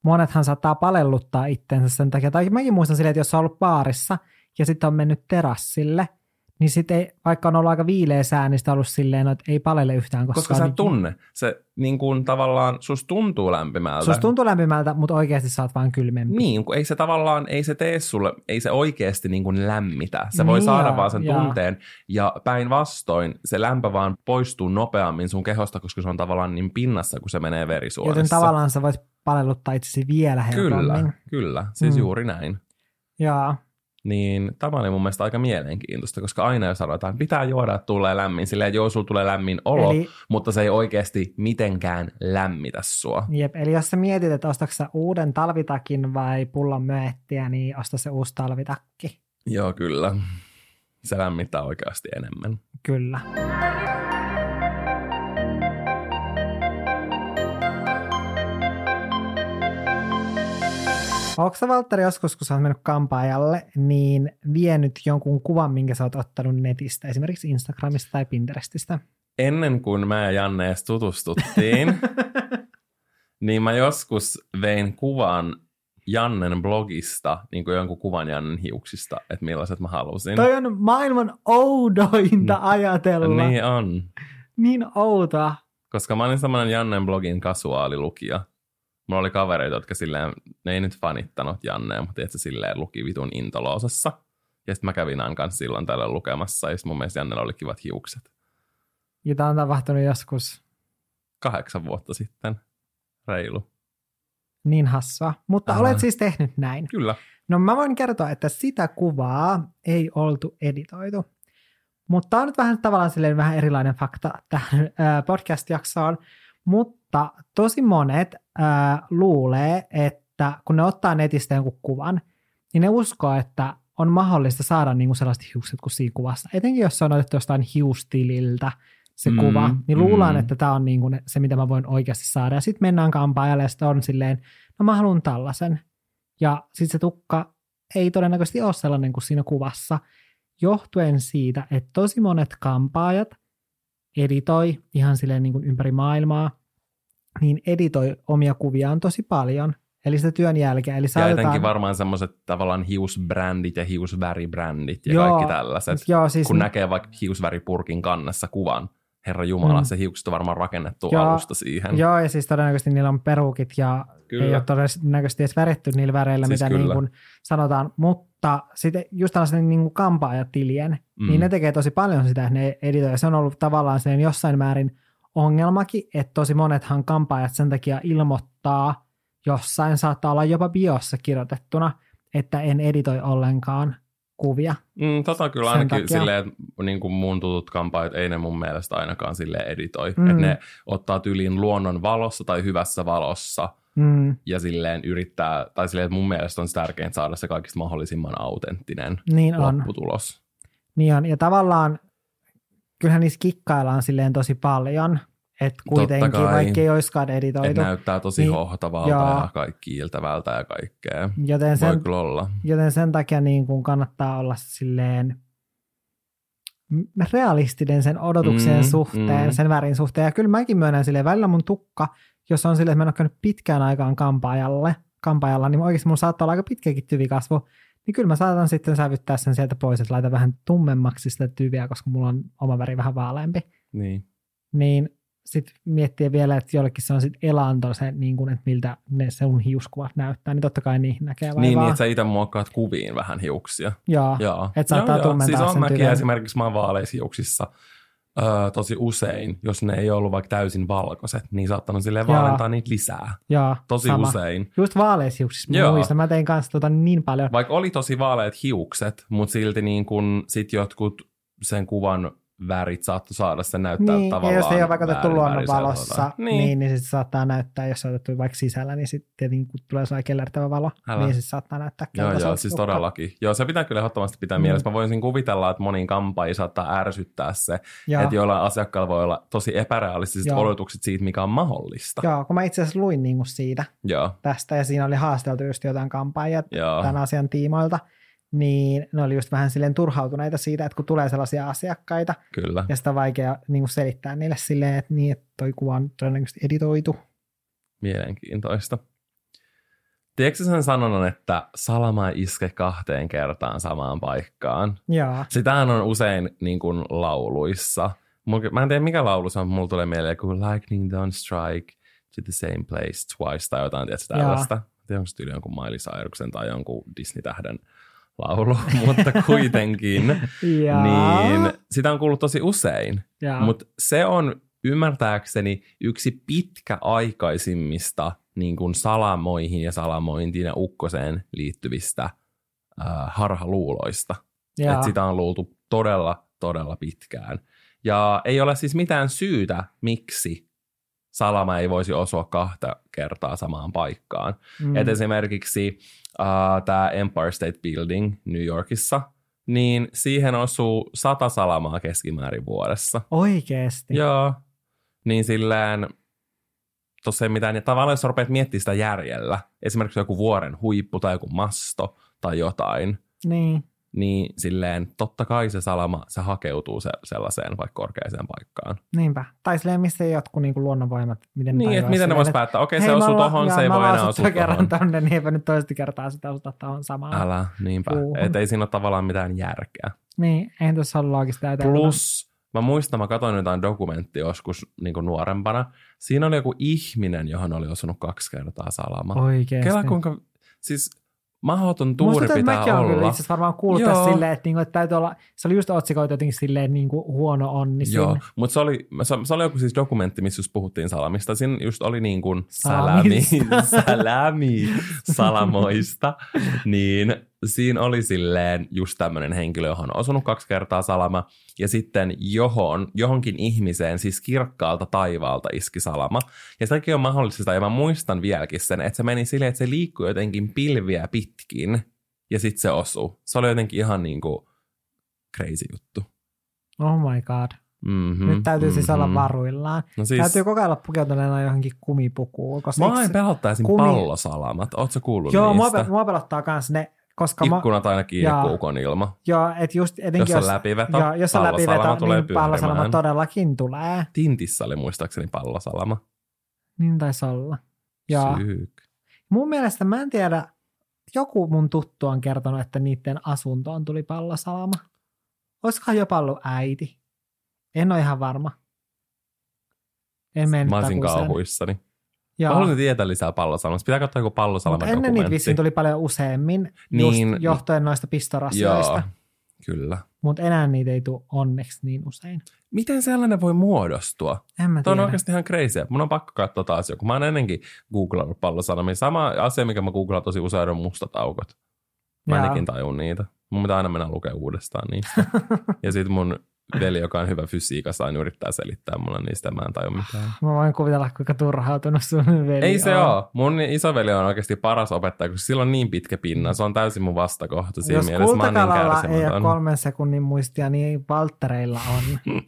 monethan saattaa palelluttaa itsensä sen takia. Tai mäkin muistan silleen, että jos on ollut baarissa ja sitten on mennyt terassille, niin sitten vaikka on ollut aika viileä sää, niin sitä on ollut silleen, että ei palele yhtään. Koska, Koska sä et tunne. Se niin kuin tavallaan, sus tuntuu lämpimältä. Susta tuntuu lämpimältä, mutta oikeasti sä oot vaan kylmempi. Niin, kun ei se tavallaan, ei se tee sulle, ei se oikeasti niin kuin lämmitä. Se Niin voi saada joo, vaan sen joo. tunteen. Ja päinvastoin se lämpö vaan poistuu nopeammin sun kehosta, koska se on tavallaan niin pinnassa, kun se menee verisuonissa. Joten tavallaan sä voit palelluttaa itsesi vielä helpommin. Kyllä, kyllä. Siis mm. juuri näin. Joo. Niin tämä oli mun mielestä aika mielenkiintoista, koska aina jos sanotaan, pitää juoda, että tulee lämmin, silleen, joo, sulla tulee lämmin olo, Eli- mutta se ei oikeasti mitenkään lämmitä sua. Jep, eli jos sä mietit, että ostatko uuden talvitakin vai pullon möettiä, niin osta se uusi talvitakki. Joo, kyllä. Se lämmittää oikeasti enemmän. Kyllä. Onko sä Valtteri joskus, kun sä oot mennyt kampaajalle, niin vienyt jonkun kuvan, minkä sä oot ottanut netistä, esimerkiksi Instagramista tai Pinterestistä? Ennen kuin mä ja Janne edes tutustuttiin, [LAUGHS] niin mä joskus vein kuvan Jannen blogista, niin kuin jonkun kuvan Jannen hiuksista, että millaiset mä halusin. Toi on maailman oudointa ajatella. Niin, Niin on. niin outoa. Koska mä olin semmoinen Jannen blogin kasuaalilukija. Mulla oli kavereita, jotka silleen, ne ei nyt fanittanut Jannea, mutta tiedätkö, silleen luki vitun intoloosassa. Ja sitten mä kävin Ann kanssa silloin tällä lukemassa, ja mun mielestä Jannella oli kivat hiukset. Ja tämä on tapahtunut joskus Kahdeksan vuotta sitten. Reilu. niin hassua. Mutta Älä. olet siis tehnyt näin. Kyllä. No mä voin kertoa, että sitä kuvaa ei oltu editoitu. Mutta tämä on nyt vähän tavallaan silleen vähän erilainen fakta tähän podcast-jaksoon. Mutta tosi monet ää, luulee, että kun ne ottaa netistä jonkun kuvan, niin ne uskoo, että on mahdollista saada niinku sellaiset hiukset kuin siinä kuvassa. Etenkin jos se on otettu jostain hiustililtä se Mm, kuva, niin luullaan, mm. että tämä on niinku se, mitä mä voin oikeasti saada. Ja sitten mennään kampaajalle ja sitten on silleen, no mä haluan tällaisen. Ja sitten se tukka ei todennäköisesti ole sellainen kuin siinä kuvassa, johtuen siitä, että tosi monet kampaajat editoi ihan silleen niin kuin ympäri maailmaa niin editoi omia kuviaan tosi paljon. Eli sitä työn jälkeen. Eli Ja etenkin varmaan semmoiset tavallaan hiusbrändit ja hiusväribrändit ja Joo, kaikki tällaiset. joo, siis, Kun näkee vaikka hiusväripurkin kannessa kuvan, Herra Jumala, Mm. se hiukset on varmaan rakennettu Joo, alusta siihen. Joo, ja siis todennäköisesti niillä on perukit ja Kyllä. ei ole todennäköisesti edes väritty niillä väreillä, Siis mitä niin kuin sanotaan. Mutta sitten just tällaisen niin kuin kampaajatilien, mm. Mm. niin ne tekee tosi paljon sitä, että ne editoi. Se on ollut tavallaan sen jossain määrin ongelmakin, että tosi monethan kampaajat sen takia ilmoittaa jossain, saattaa olla jopa biossa kirjoitettuna, että en editoi ollenkaan kuvia. Mm, tota kyllä Sen ainakin takia. silleen, että niin kuin mun tutut kampaajat, ei ne mun mielestä ainakaan sille editoi. Mm. Että ne ottaa tyliin luonnon valossa tai hyvässä valossa Mm, ja silleen yrittää, tai silleen, että mun mielestä on tärkeintä saada se kaikista mahdollisimman autenttinen niin on. lopputulos. Niin on. Ja tavallaan kyllähän niissä kikkaillaan silleen tosi paljon, että kuitenkin kai. vaikka ei olisikaan Että editoitu, näyttää tosi Niin, hohtavalta joo. ja kaikki kiiltävältä ja kaikkea. joten Voi sen, kyllä olla. joten sen takia niin kuin kannattaa olla silleen realistinen sen odotuksien Mm, suhteen, mm. sen värin suhteen. Ja kyllä mäkin myönnän silleen, välillä mun tukka, jos on silleen, että mä en ole käynyt pitkään aikaan kampaajalle, kampaajalla, niin oikeasti mun saattaa olla aika pitkäkin tyvikasvu, niin kyllä mä saatan sitten sävyttää sen sieltä pois, että laitan vähän tummemmaksi sitä tyviä, koska mulla on oma väri vähän vaaleampi. Niin. Niin sitten miettiä vielä, että jollekin se on sitten elanto se, niin kuin, että miltä ne sun hiuskuvat näyttää, niin totta kai niihin näkee vaivaa. Niin, niin, että sä itse muokkaat kuviin vähän hiuksia. Joo, Joo. Et saattaa joo, joo. tummentaa Siis on sen mäkin esimerkiksi, mä oon vaaleishiuksissa öö, tosi usein, jos ne ei ollut vaikka täysin valkoiset, niin saattanut silleen Joo. vaalentaa niitä lisää. joo, Tosi sama. usein. Just vaaleishiuksissa mä Joo. muistan, mä tein kanssa tota niin paljon. Vaikka oli tosi vaaleat hiukset, mutta silti niin kun sit jotkut sen kuvan värit saattoi saada sen näyttää Niin, ja tavallaan jos ei ole vaikka otettu luonnonvalossa, niin, niin, niin sitten saattaa näyttää, jos on otettu vaikka sisällä, niin sitten tietenkin kun tulee sellainen kellertävä valo, Älä. niin sitten saattaa näyttää Joo, joo, siis tukka. todellakin. Joo, se pitää kyllä ehdottomasti pitää Mm. mielessä. Mä voisin kuvitella, että moniin kampaajia saattaa ärsyttää se, Joo. että joillain asiakkaalla voi olla tosi epärealistiset Joo. odotukset siitä, mikä on mahdollista. Joo, kun mä itse asiassa luin niin kuin siitä Joo, tästä, ja siinä oli haasteltu just jotain kampaajia joo. tämän asian tiimoilta, niin ne oli just vähän silleen turhautuneita siitä, että kun tulee sellaisia asiakkaita, kyllä. ja sitä on vaikea niin kuin selittää niille silleen, että niin, että toi kuva on todennäköisesti editoitu. Mielenkiintoista. Tiedätkö sen sanonnan, että salama iske kahteen kertaan samaan paikkaan? Joo, Sitähän on usein niin kuin lauluissa. Mä en tiedä mikä laulu se on, mulla tulee mieleen kuin Lightning don't strike to the same place twice tai jotain Joo. tällaista. Mä en tiedä, onko se tyyli jonkun Miley Cyrusen tai jonkun Disney-tähden laulu, [LAUGHS] mutta kuitenkin. niin sitä on kuullut tosi usein. Mutta se on ymmärtääkseni yksi pitkäaikaisimmista niin kuin salamoihin ja salamointiin ja ukkoseen liittyvistä äh, harhaluuloista. ja. Et sitä on luultu todella, todella pitkään. Ja ei ole siis mitään syytä, miksi salama ei voisi osua kahta kertaa samaan paikkaan. Mm. Et esimerkiksi uh, tämä Empire State Building New Yorkissa, niin siihen osuu sata salamaa keskimäärin vuodessa. Oikeesti? Joo. Niin silleen, tuossa ei mitään, ja tavallaan jos rupeat miettimään sitä järjellä, esimerkiksi joku vuoren huippu tai joku masto tai jotain, Niin. Niin silleen totta kai se salama, se hakeutuu se, sellaiseen vaikka korkeaseen paikkaan. Niinpä. Tai silleen, missä ei jotkut niinku luonnonvoimat. Miten Niin, että miten ne vois päättää, okei se osuu tohon, se ei voi enää osua kerran tonne, niin eipä nyt toista kertaa sitä osuta tohon samaan. Älä, niinpä. Että ei siinä ole tavallaan mitään järkeä. Niin, eihän tuossa ole loogista. Plus, mä muistan, mä katsoin jotain dokumenttia joskus niin nuorempana. Siinä oli joku ihminen, johon oli osunut kaksi kertaa salama. Oikeesti. Kela kuinka, siis mahdoton Musta tuuri että pitää mäkin olen olla. itse asiassa varmaan kuullut Joo. silleen, että, niinku, että täytyy olla, se oli just otsikoitu jotenkin silleen niin kuin huono onnisin. Joo, mutta se oli, se, se oli joku siis dokumentti, missä just puhuttiin salamista. Siinä just oli niin kuin salami, [LAUGHS] salami salamoista. niin siinä oli silleen just tämmöinen henkilö, johon on osunut kaksi kertaa salama. Ja sitten johon, johonkin ihmiseen, siis kirkkaalta taivaalta iski salama. Ja sekin on mahdollista, ja mä muistan vieläkin sen, että se meni silleen, että se liikkui jotenkin pilviä pitkin. Ja sitten se osui. Se oli jotenkin ihan niin kuin crazy juttu. Oh my god. Mm-hmm, Nyt täytyy siis olla mhm. varuillaan. No Siis... Täytyy ajan pukeutuneena johonkin kumipukuun. Koska mä en pelottaisin kumi- pallosalamat. Ootko kuullut Joo, niistä? pe- mua pelottaa kans ne, koska Ikkunat aina kiinni Jaa. puukon ilma. joo, et just etenkin Jos on läpiveto, joo, jos läpiveto, tulee niin pallosalama todellakin tulee. Tintissä oli muistaakseni pallosalama. Niin taisi olla. Ja Syyk. mun mielestä, mä en tiedä, joku mun tuttu on kertonut, että niiden asuntoon tuli pallosalama. Olisikohan jopa ollut äiti? En ole ihan varma. En mene Mä olisin kauhuissani. Joo. Mä haluaisin tietää lisää pallosalamasta. Pitää katsoa joku pallosalama Mutta ennen niitä vissiin tuli paljon useammin, Niin. just johtuen noista pistorasioista. Joo, kyllä. Mutta enää niitä ei tule onneksi niin usein. Miten sellainen voi muodostua? En mä Tuo on oikeasti ihan crazy. Mun on pakko katsoa taas joku. Mä oon ennenkin googlannut pallosanomia. Sama asia, mikä mä googlaan tosi usein on mustat aukot. Mä Jaa. ainakin tajun niitä. Mun pitää aina mennä lukea uudestaan niistä. [LAUGHS] ja sitten mun veli, joka on hyvä fysiikassa, aina yrittää selittää mulle niistä. Mä en taju mitään. Mä voin kuvitella, kuinka turhautunut sun veli Ei se on. oo. Mun isoveli on oikeasti paras opettaja, koska sillä on niin pitkä pinna. Se on täysin mun vastakohta siinä Jos mielessä. Mä oon niin ei ole kolmen sekunnin muistia, niin Valttereilla on. [LAUGHS]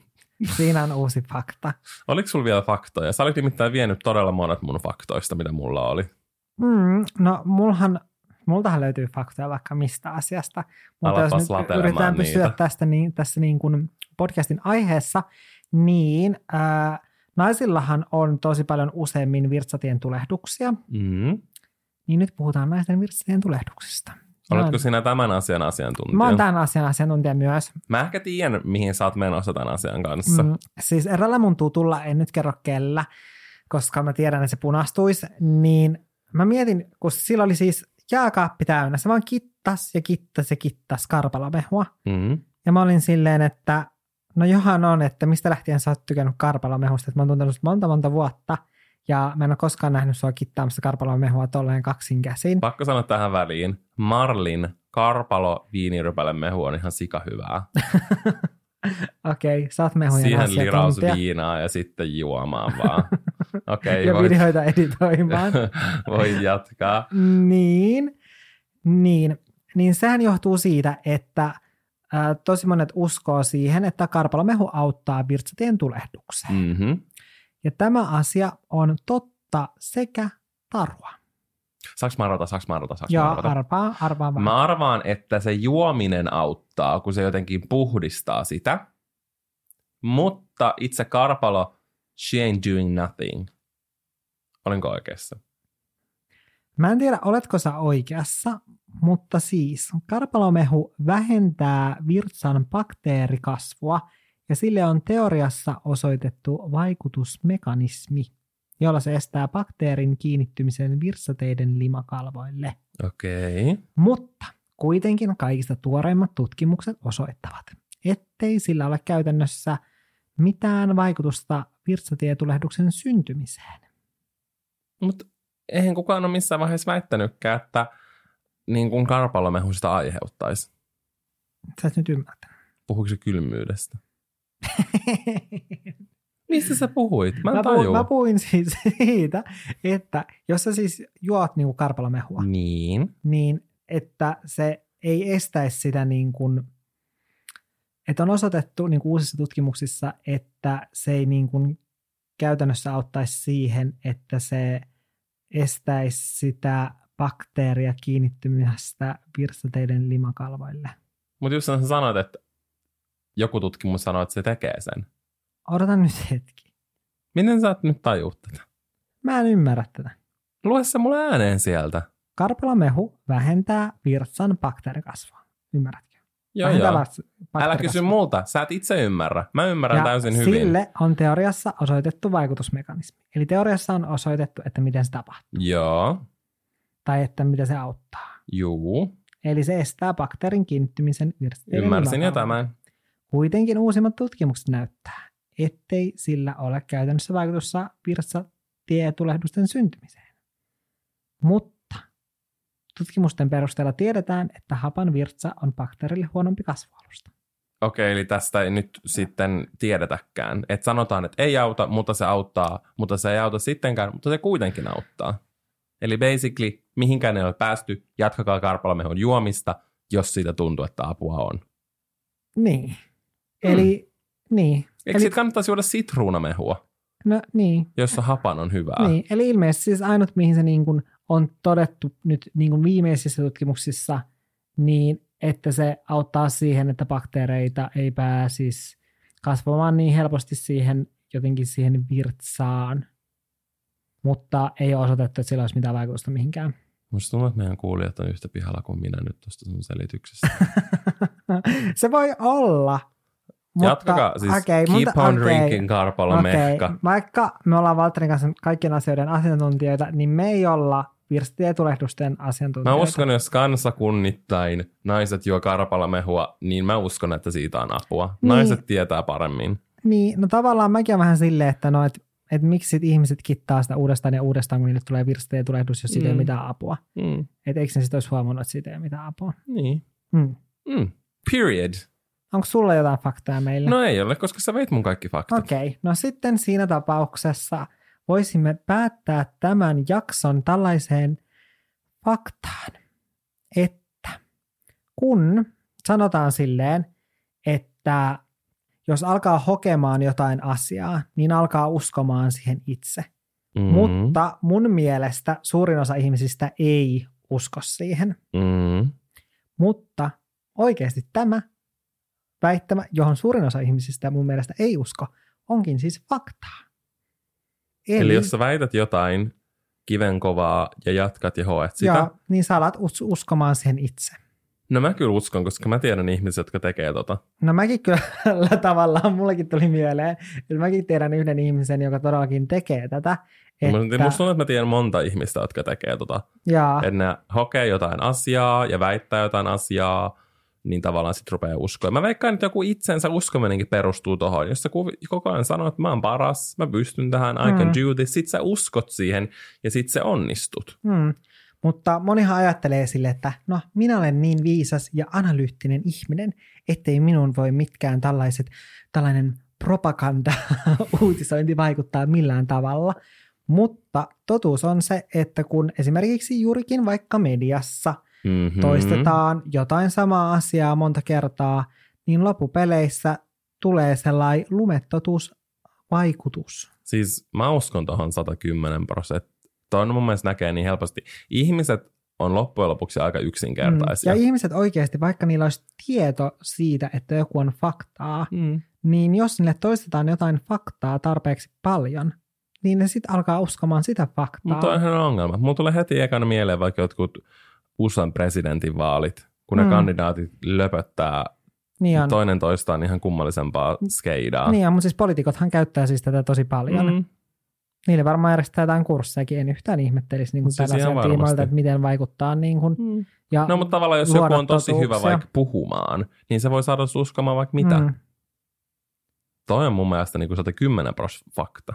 Siinä on uusi fakta. Oliko sulla vielä faktoja? Sä olit nimittäin vienyt todella monet mun faktoista, mitä mulla oli. Mm, no mulhan, multahan löytyy faktoja vaikka mistä asiasta, mutta Alapas jos nyt yritetään pysyä niitä. tästä niin, tässä niin kuin podcastin aiheessa, niin ää, naisillahan on tosi paljon useammin virtsatien tulehduksia, Mm. niin nyt puhutaan naisten virtsatien tulehduksista. Oletko oon- sinä tämän asian asiantuntija? Mä oon tämän asian asiantuntija myös. Mä ehkä tiedän, mihin sä oot menossa tämän asian kanssa. Mm. Mm, siis erällä mun tutulla, en nyt kerro kellä, koska mä tiedän, että se punastuisi, niin mä mietin, kun sillä oli siis jääkaappi täynnä, se vaan kittas ja kittas ja kittas karpalamehua. Mm. Ja mä olin silleen, että no johan on, että mistä lähtien sä oot tykännyt karpalamehusta, että mä oon tuntenut monta monta vuotta, ja mä en ole koskaan nähnyt sua kittaamassa karpalamehua tolleen kaksin käsin. Pakko sanoa tähän väliin. Marlin karpalo viinirypälemehu on ihan sika hyvää. [LAUGHS] Okei, sä oot mehujen Siihen liraus viinaa ja sitten juomaan vaan. [LAUGHS] Okei, ja voit, videoita editoimaan. [LAUGHS] voi jatkaa. Niin, niin, niin sehän johtuu siitä, että ää, tosi monet uskoo siihen, että karpalomehu auttaa virtsatien tulehdukseen. Mm. Mm-hmm. Ja tämä asia on totta sekä tarua. Saanko mä arvata, saanko mä arvata, saanko mä Ja arvata? arvaa, arvaa vaan. Mä arvaan, että se juominen auttaa, kun se jotenkin puhdistaa sitä. Mutta itse karpalo, she ain't doing nothing. Olinko oikeassa? Mä en tiedä, oletko sä oikeassa, mutta siis karpalomehu vähentää virtsan bakteerikasvua ja sille on teoriassa osoitettu vaikutusmekanismi, jolla se estää bakteerin kiinnittymisen virtsateiden limakalvoille. Okei. Okay. Mutta kuitenkin kaikista tuoreimmat tutkimukset osoittavat, ettei sillä ole käytännössä mitään vaikutusta virtsatietulehduksen syntymiseen. Mutta eihän kukaan ole missään vaiheessa väittänytkään, että niin kuin karpalomehu sitä aiheuttaisi. Sä et nyt ymmärtänyt. Puhuiko se kylmyydestä? [LAUGHS] Mistä sä puhuit? Mä Mä, puhuin, mä puhuin siis [LAUGHS] siitä, että jos sä siis juot niin karpalamehua, mm. Niin. niin että se ei estäisi sitä niin kuin, että on osoitettu niin kuin uusissa tutkimuksissa, että se ei niin kuin käytännössä auttaisi siihen, että se estäisi sitä bakteeria kiinnittymästä virtsateiden limakalvoille. Mutta just sä sanoit, että joku tutkimus sanoo, että se tekee sen. Odota nyt hetki. Miten sä et nyt tajua tätä? Mä en ymmärrä tätä. Lue se mulle ääneen sieltä. Karpalamehu vähentää virtsan bakteerikasvua. Ymmärrätkö? Joo, joo. Älä kysy multa. Sä et itse ymmärrä. Mä ymmärrän ja täysin hyvin. Sille on teoriassa osoitettu vaikutusmekanismi. Eli teoriassa on osoitettu, että miten se tapahtuu. Joo. Tai että mitä se auttaa. Juu. Eli se estää bakteerin kiinnittymisen virtsateiden Ymmärsin jo tämän. Kuitenkin uusimmat tutkimukset näyttää, ettei sillä ole käytännössä vaikutusta virtsatietulehdusten syntymiseen. Mutta tutkimusten perusteella tiedetään, että hapan virtsa on bakteerille huonompi kasvualusta. Okei, eli tästä ei nyt sitten tiedetäkään. Että sanotaan, että ei auta, mutta se auttaa, mutta se ei auta sittenkään, mutta se kuitenkin auttaa. Eli basically, mihinkään ei ole päästy, jatkakaa karpalamehun juomista, jos siitä tuntuu, että apua on. Niin. Eli, niin. Eikö Eli, siitä kannattaisi juoda sitruunamehua, no, niin. jossa hapan on hyvää? Niin, eli ilmeisesti siis ainut, mihin se niin kuin on todettu nyt niin kuin viimeisissä tutkimuksissa, niin että se auttaa siihen, että bakteereita ei pääsisi kasvamaan niin helposti siihen jotenkin siihen virtsaan. mutta ei ole osoitettu, että sillä olisi mitään vaikutusta mihinkään. Musta tuntuu, että meidän kuulijat on yhtä pihalla kuin minä nyt tuosta sun selityksestä. [LAUGHS] se voi olla. Jatkakaa, siis okay, keep mutta, on okay, drinking Karpalo okay. mehka. Vaikka me ollaan Valtterin kanssa kaikkien asioiden asiantuntijoita, niin me ei olla virstitulehdusten asiantuntijoita. Mä uskon, jos kansakunnittain naiset juo karpalamehua, niin mä uskon, että siitä on apua. Niin. Naiset tietää paremmin. Niin, no tavallaan mäkin on vähän silleen, että no, et, et miksi sit ihmiset kittaa sitä uudestaan ja uudestaan, kun niille tulee virste ja tulehdus, jos siitä mm. ei ole mitään apua. Mm. Että eikö ne sitten olisi huomannut, että siitä ei ole mitään apua. Niin. Mm. Mm. Period. Onko sulla jotain faktaa meille? No ei ole, koska sä veit mun kaikki faktat. Okei, okay. no sitten siinä tapauksessa voisimme päättää tämän jakson tällaiseen faktaan, että kun sanotaan silleen, että jos alkaa hokemaan jotain asiaa, niin alkaa uskomaan siihen itse. Mm. Mutta mun mielestä suurin osa ihmisistä ei usko siihen. Mm. Mutta oikeasti tämä väittämä, johon suurin osa ihmisistä mun mielestä ei usko, onkin siis faktaa. Eli, Eli jos sä väität jotain kivenkovaa ja jatkat ja hoet sitä. Joo, niin sä alat us- uskomaan siihen itse. No mä kyllä uskon, koska mä tiedän ihmisiä, jotka tekee tota. No mäkin kyllä [LAUGHS] tavallaan, mullekin tuli mieleen, että mäkin tiedän yhden ihmisen, joka todellakin tekee tätä. Että... Musta tuntuu, että mä tiedän monta ihmistä, jotka tekee tota. Jaa. Että ne hokee jotain asiaa ja väittää jotain asiaa, niin tavallaan sitten rupeaa uskoa. Mä veikkaan, että joku itsensä uskominenkin perustuu tuohon. Jos sä koko ajan sanoo, että mä oon paras, mä pystyn tähän, I can mm. do this, sit sä uskot siihen ja sit se onnistut. Mm. Mutta monihan ajattelee sille, että no minä olen niin viisas ja analyyttinen ihminen, ettei minun voi mitkään tällaiset, tällainen propaganda [LAUGHS] uutisointi vaikuttaa millään tavalla. Mutta totuus on se, että kun esimerkiksi juurikin vaikka mediassa mm-hmm. toistetaan jotain samaa asiaa monta kertaa, niin loppupeleissä tulee sellainen lumettotuusvaikutus. Siis mä uskon tuohon 110 prosenttia Tuo mun mielestä näkee niin helposti. Ihmiset on loppujen lopuksi aika yksinkertaisia. Mm. Ja ihmiset oikeasti, vaikka niillä olisi tieto siitä, että joku on faktaa, mm. niin jos niille toistetaan jotain faktaa tarpeeksi paljon, niin ne sitten alkaa uskomaan sitä faktaa. Mutta on ihan ongelma. Mulla tulee heti ekana mieleen vaikka jotkut USAn presidentinvaalit, kun mm. ne kandidaatit löpöttää niin on. toinen toistaan ihan kummallisempaa skeidaa. Niin on, mutta siis poliitikothan käyttää siis tätä tosi paljon. Mm. Niille varmaan järjestetään jotain kurssejakin. En yhtään ihmettelisi niin kuin siis tällaisia tiimoilta, että miten vaikuttaa. Niin kuin, mm. ja no mutta tavallaan jos joku on tosi totuuksia. hyvä vaikka puhumaan, niin se voi saada uskomaan vaikka mitä. Mm. Toi on mun mielestä niin kuin 110 pros fakta.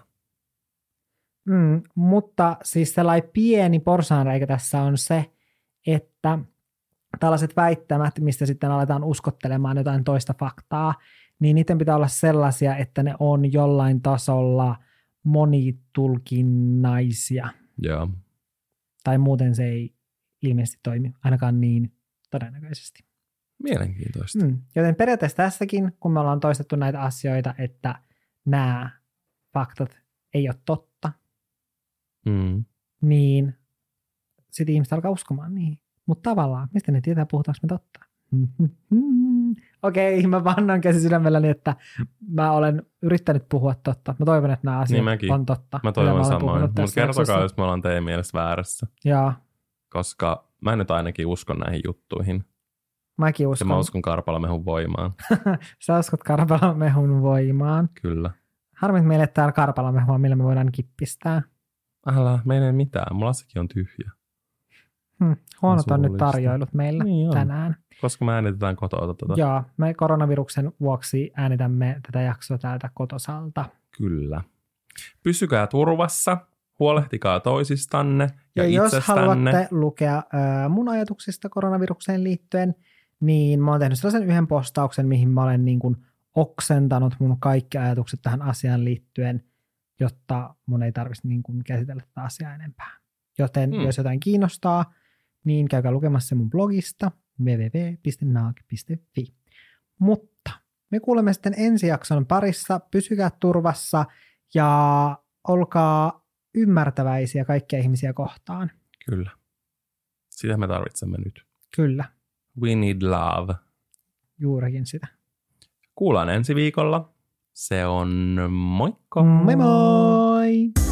Mm, mutta siis sellainen pieni porsaanreikä tässä on se, että tällaiset väittämät, mistä sitten aletaan uskottelemaan jotain toista faktaa, niin niiden pitää olla sellaisia, että ne on jollain tasolla – monitulkinnaisia. Joo. Tai muuten se ei ilmeisesti toimi, ainakaan niin todennäköisesti. Mielenkiintoista. Mm. Joten periaatteessa tässäkin, kun me ollaan toistettu näitä asioita, että nämä faktat ei ole totta, mm. niin sitten ihmiset alkaa uskomaan niihin. Mutta tavallaan, mistä ne tietää, puhutaanko me totta? [LAUGHS] Okei, okay, mä vannan käsi sydämelläni, että mä olen yrittänyt puhua totta. Mä toivon, että nämä asiat niin on totta. Mä toivon mä samoin. Mutta kertokaa, jos me ollaan teidän mielestä väärässä. Joo. Koska mä nyt ainakin uskon näihin juttuihin. Mäkin uskon. Ja mä uskon Karpalamehun voimaan. [LAUGHS] Sä uskot Karpalamehun voimaan. Kyllä. Harmi, että meille täällä Karpalamehua, millä me voidaan kippistää. Älä, meillä ei mitään. Mulla sekin on tyhjä. Hmm, huonot on nyt tarjoilut meillä niin tänään. Koska me äänitetään kotoa tätä. Joo, me koronaviruksen vuoksi äänitämme tätä jaksoa täältä kotosalta. Kyllä. Pysykää turvassa, huolehtikaa toisistanne ja, ja jos haluatte lukea äh, mun ajatuksista koronavirukseen liittyen, niin mä oon tehnyt sellaisen yhden postauksen, mihin mä olen niin kuin oksentanut mun kaikki ajatukset tähän asiaan liittyen, jotta mun ei tarvitsisi niin kuin käsitellä tätä asiaa enempää. Joten hmm. jos jotain kiinnostaa, niin käykää lukemassa se mun blogista www.naag.fi. Mutta me kuulemme sitten ensi jakson parissa. Pysykää turvassa ja olkaa ymmärtäväisiä kaikkia ihmisiä kohtaan. Kyllä. Sitä me tarvitsemme nyt. Kyllä. We need love. Juurikin sitä. Kuullaan ensi viikolla. Se on moikka. Moi moi!